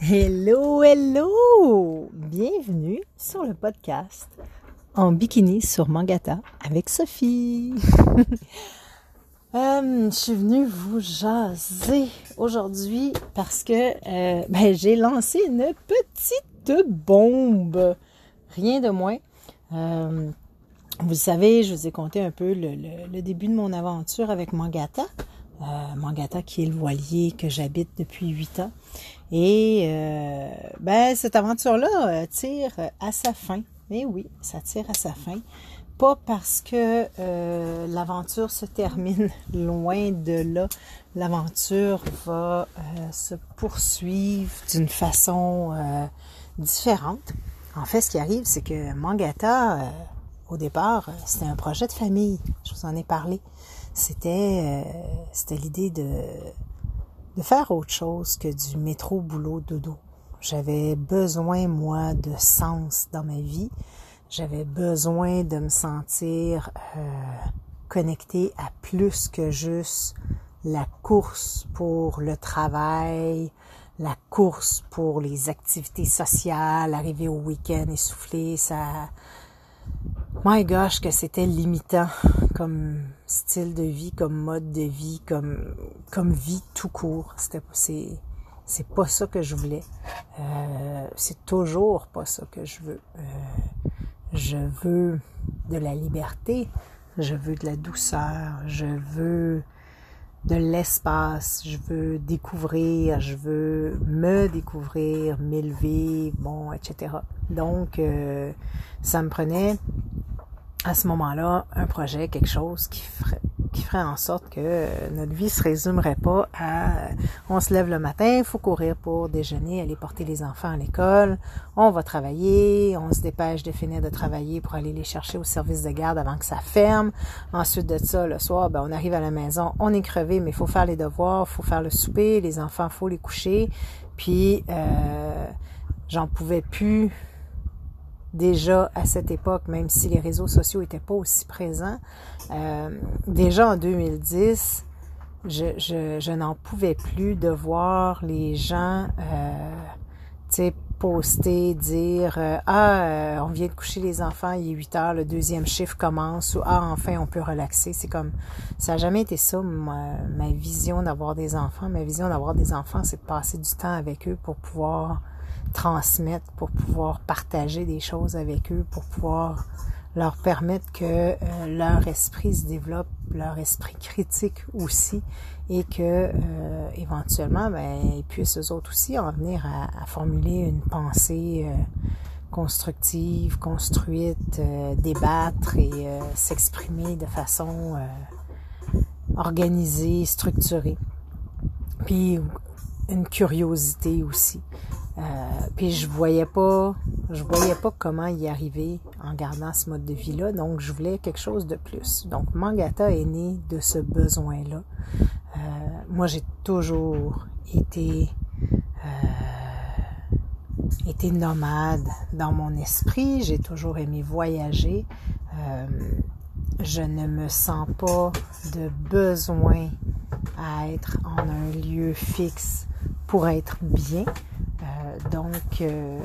Hello, hello! Bienvenue sur le podcast en bikini sur Mangata avec Sophie. Euh, je suis venue vous jaser aujourd'hui parce que euh, ben, j'ai lancé une petite bombe. Rien de moins. Euh, vous savez, je vous ai conté un peu le, début de mon aventure avec Mangata. Mangata qui est le voilier que j'habite depuis huit ans. Et ben cette aventure-là tire à sa fin. Mais oui, ça tire à sa fin pas parce que euh, l'aventure se termine loin de là. L'aventure va euh, se poursuivre d'une façon euh, différente. En fait, ce qui arrive, c'est que Mangata, au départ, c'était un projet de famille. Je vous en ai parlé. C'était, c'était l'idée de, de faire autre chose que du métro, boulot, dodo. J'avais besoin, moi, de sens dans ma vie. J'avais besoin de me sentir euh, connectée à plus que juste la course pour le travail, la course pour les activités sociales, arriver au week-end essoufflé, ça... My gosh, que c'était limitant comme style de vie, comme mode de vie, comme, comme vie tout court. C'était, c'est, c'est pas ça que je voulais. Euh, c'est toujours pas ça que je veux. Euh, je veux de la liberté, je veux de la douceur, je veux de l'espace, je veux découvrir, je veux me découvrir, m'élever, bon, etc. Donc, euh, ça me prenait à ce moment-là un projet, quelque chose qui ferait, qui ferait en sorte que notre vie se résumerait pas à on se lève le matin, il faut courir pour déjeuner, aller porter les enfants à l'école, on va travailler, on se dépêche de finir de travailler pour aller les chercher au service de garde avant que ça ferme. Ensuite de ça, le soir, ben, on arrive à la maison, on est crevé, mais il faut faire les devoirs, faut faire le souper, les enfants, faut les coucher. Puis euh, j'en pouvais plus déjà à cette époque, même si les réseaux sociaux n'étaient pas aussi présents, euh, déjà en 2010, je, je, je n'en pouvais plus de voir les gens, euh, poster, dire euh, ah euh, on vient de coucher les enfants, il est 8 heures, le deuxième chiffre commence ou ah enfin on peut relaxer. C'est comme ça n'a jamais été ça ma, ma vision d'avoir des enfants. Ma vision d'avoir des enfants, c'est de passer du temps avec eux pour pouvoir transmettre, pour pouvoir partager des choses avec eux, pour pouvoir leur permettre que euh, leur esprit se développe, leur esprit critique aussi, et que euh, éventuellement, ben, ils puissent eux autres aussi en venir à, formuler une pensée euh, constructive, construite, débattre et s'exprimer de façon organisée, structurée. Puis une curiosité aussi. Euh, puis je voyais pas, je voyais pas comment y arriver en gardant ce mode de vie-là, donc je voulais quelque chose de plus. Donc Mangata est né de ce besoin-là. Euh, moi, j'ai toujours été euh, été nomade dans mon esprit. J'ai toujours aimé voyager. Je ne me sens pas de besoin à être en un lieu fixe pour être bien. Euh, donc, euh,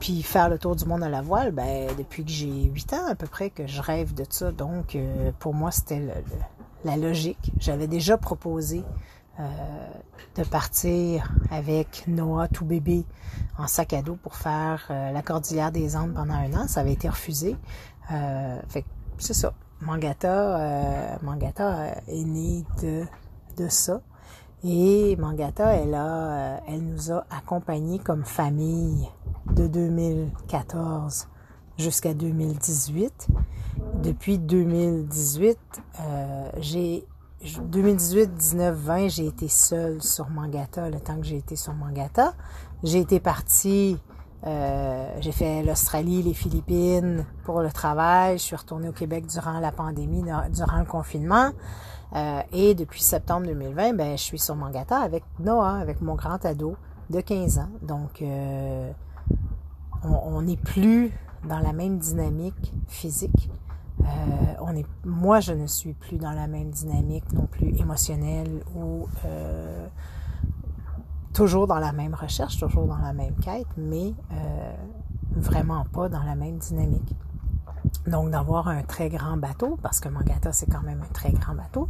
puis faire le tour du monde à la voile, ben, depuis que j'ai 8 ans à peu près que je rêve de ça. Donc, euh, pour moi, c'était la logique. J'avais déjà proposé de partir avec Noah tout bébé en sac à dos pour faire la cordillère des Andes pendant un an. Ça avait été refusé. fait c'est ça. Mangata, Mangata est né de ça. Et Mangata, elle a, euh, elle nous a accompagnés comme famille de 2014 jusqu'à 2018. Depuis 2018, euh, j'ai 2018, 19, 20, j'ai été seule sur Mangata le temps que j'ai été sur Mangata. J'ai été partie, euh, j'ai fait l'Australie, les Philippines pour le travail. Je suis retournée au Québec durant la pandémie, durant le confinement. Euh, et depuis septembre 2020, ben, je suis sur Mangata avec Noah, avec mon grand ado de 15 ans. Donc, euh, on n'est plus dans la même dynamique physique. Euh, on est, moi, je ne suis plus dans la même dynamique non plus émotionnelle ou toujours dans la même recherche, toujours dans la même quête, mais vraiment pas dans la même dynamique. Donc, d'avoir un très grand bateau, parce que Mangata, c'est quand même un très grand bateau.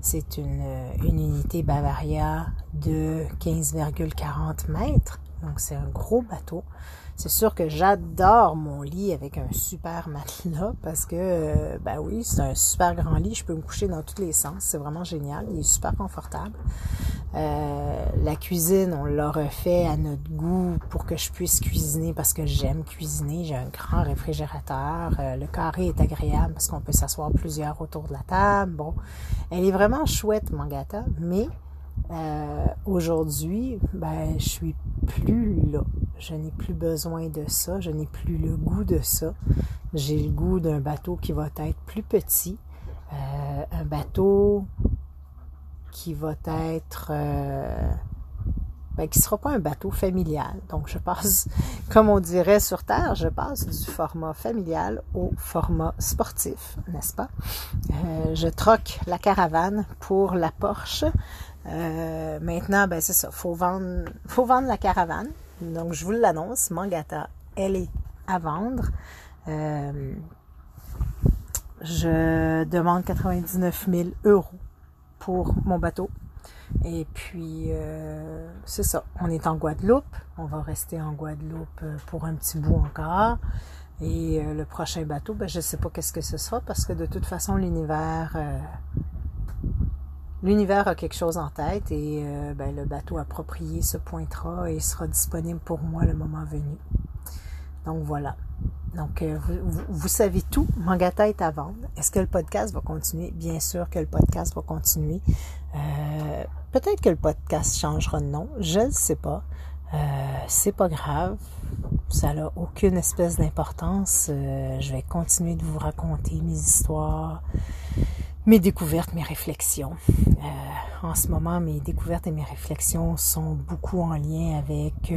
C'est une, une unité Bavaria de 15,40 mètres. Donc, c'est un gros bateau. C'est sûr que j'adore mon lit avec un super matelas parce que, euh, ben oui, c'est un super grand lit. Je peux me coucher dans tous les sens. C'est vraiment génial. Il est super confortable. Euh, la cuisine, on l'a refait à notre goût pour que je puisse cuisiner parce que j'aime cuisiner. J'ai un grand réfrigérateur. Euh, le carré est agréable parce qu'on peut s'asseoir plusieurs autour de la table. Bon, elle est vraiment chouette, Mangata, mais aujourd'hui, ben, je suis plus là. Je n'ai plus besoin de ça. Je n'ai plus le goût de ça. J'ai le goût d'un bateau qui va être plus petit. Euh, un bateau qui va être euh, ben, qui sera pas un bateau familial. Donc je passe, comme on dirait sur Terre, je passe du format familial au format sportif, n'est-ce pas? Euh, je troque la caravane pour la Porsche. Euh, maintenant, ben c'est ça, faut vendre, faut vendre la caravane. Donc je vous l'annonce, Mangata, elle est à vendre. Euh, je demande 99 000 euros pour mon bateau. Et puis, euh, c'est ça. On est en Guadeloupe. On va rester en Guadeloupe pour un petit bout encore. Et le prochain bateau, ben, je ne sais pas qu'est-ce que ce sera parce que de toute façon, l'univers, l'univers a quelque chose en tête et ben, le bateau approprié se pointera et sera disponible pour moi le moment venu. Donc voilà. Donc, euh, vous, savez tout. Mangata est à vendre. Est-ce que le podcast va continuer? Bien sûr que le podcast va continuer. Euh, peut-être que le podcast changera de nom. Je ne sais pas. Euh, c'est pas grave. Ça n'a aucune espèce d'importance. je vais continuer de vous raconter mes histoires, mes découvertes, mes réflexions. en ce moment, mes découvertes et mes réflexions sont beaucoup en lien avec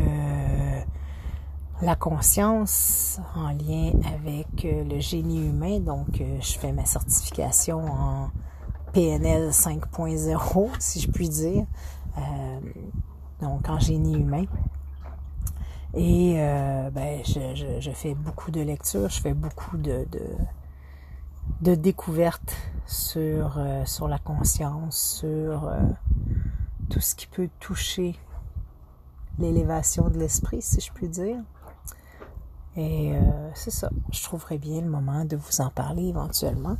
la conscience en lien avec euh, le génie humain. Donc, euh, je fais ma certification en PNL 5.0, si je puis dire. Euh, donc, en génie humain. Et ben, je, fais beaucoup de lectures, je fais beaucoup de, découvertes sur, sur la conscience, sur tout ce qui peut toucher l'élévation de l'esprit, si je puis dire. Et euh, c'est ça, je trouverais bien le moment de vous en parler éventuellement.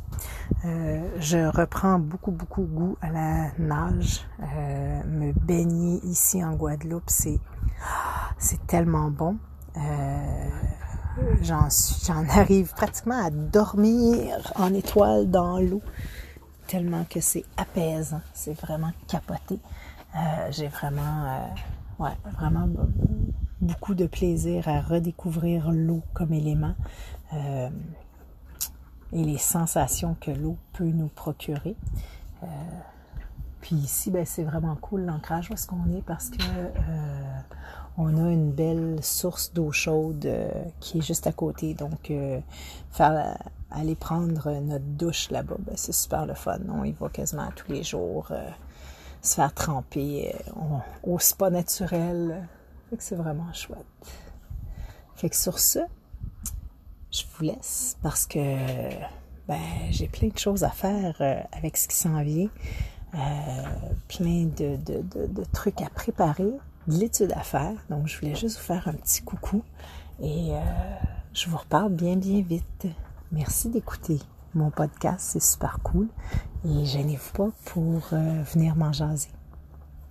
Euh, je reprends beaucoup, beaucoup goût à la nage. Euh, me baigner ici en Guadeloupe, c'est c'est tellement bon. J'en j'en arrive pratiquement à dormir en étoile dans l'eau, tellement que c'est apaisant, c'est vraiment capoté. J'ai vraiment, ouais, vraiment beaucoup de plaisir à redécouvrir l'eau comme élément euh, et les sensations que l'eau peut nous procurer. Euh, puis ici, ben, c'est vraiment cool l'ancrage où est-ce qu'on est parce que euh, on a une belle source d'eau chaude qui est juste à côté. Donc, faire, aller prendre notre douche là-bas, ben, c'est super le fun. On y va quasiment tous les jours se faire tremper au spa naturel c'est vraiment chouette. Fait que sur ce, je vous laisse parce que ben, j'ai plein de choses à faire euh, avec ce qui s'en vient. Euh, plein de, trucs à préparer, de l'étude à faire. Donc, je voulais juste vous faire un petit coucou et euh, je vous reparle bien, bien vite. Merci d'écouter mon podcast, c'est super cool. Et gênez-vous pas pour venir m'en jaser.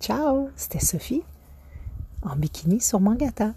Ciao, c'était Sophie en bikini sur Mangata.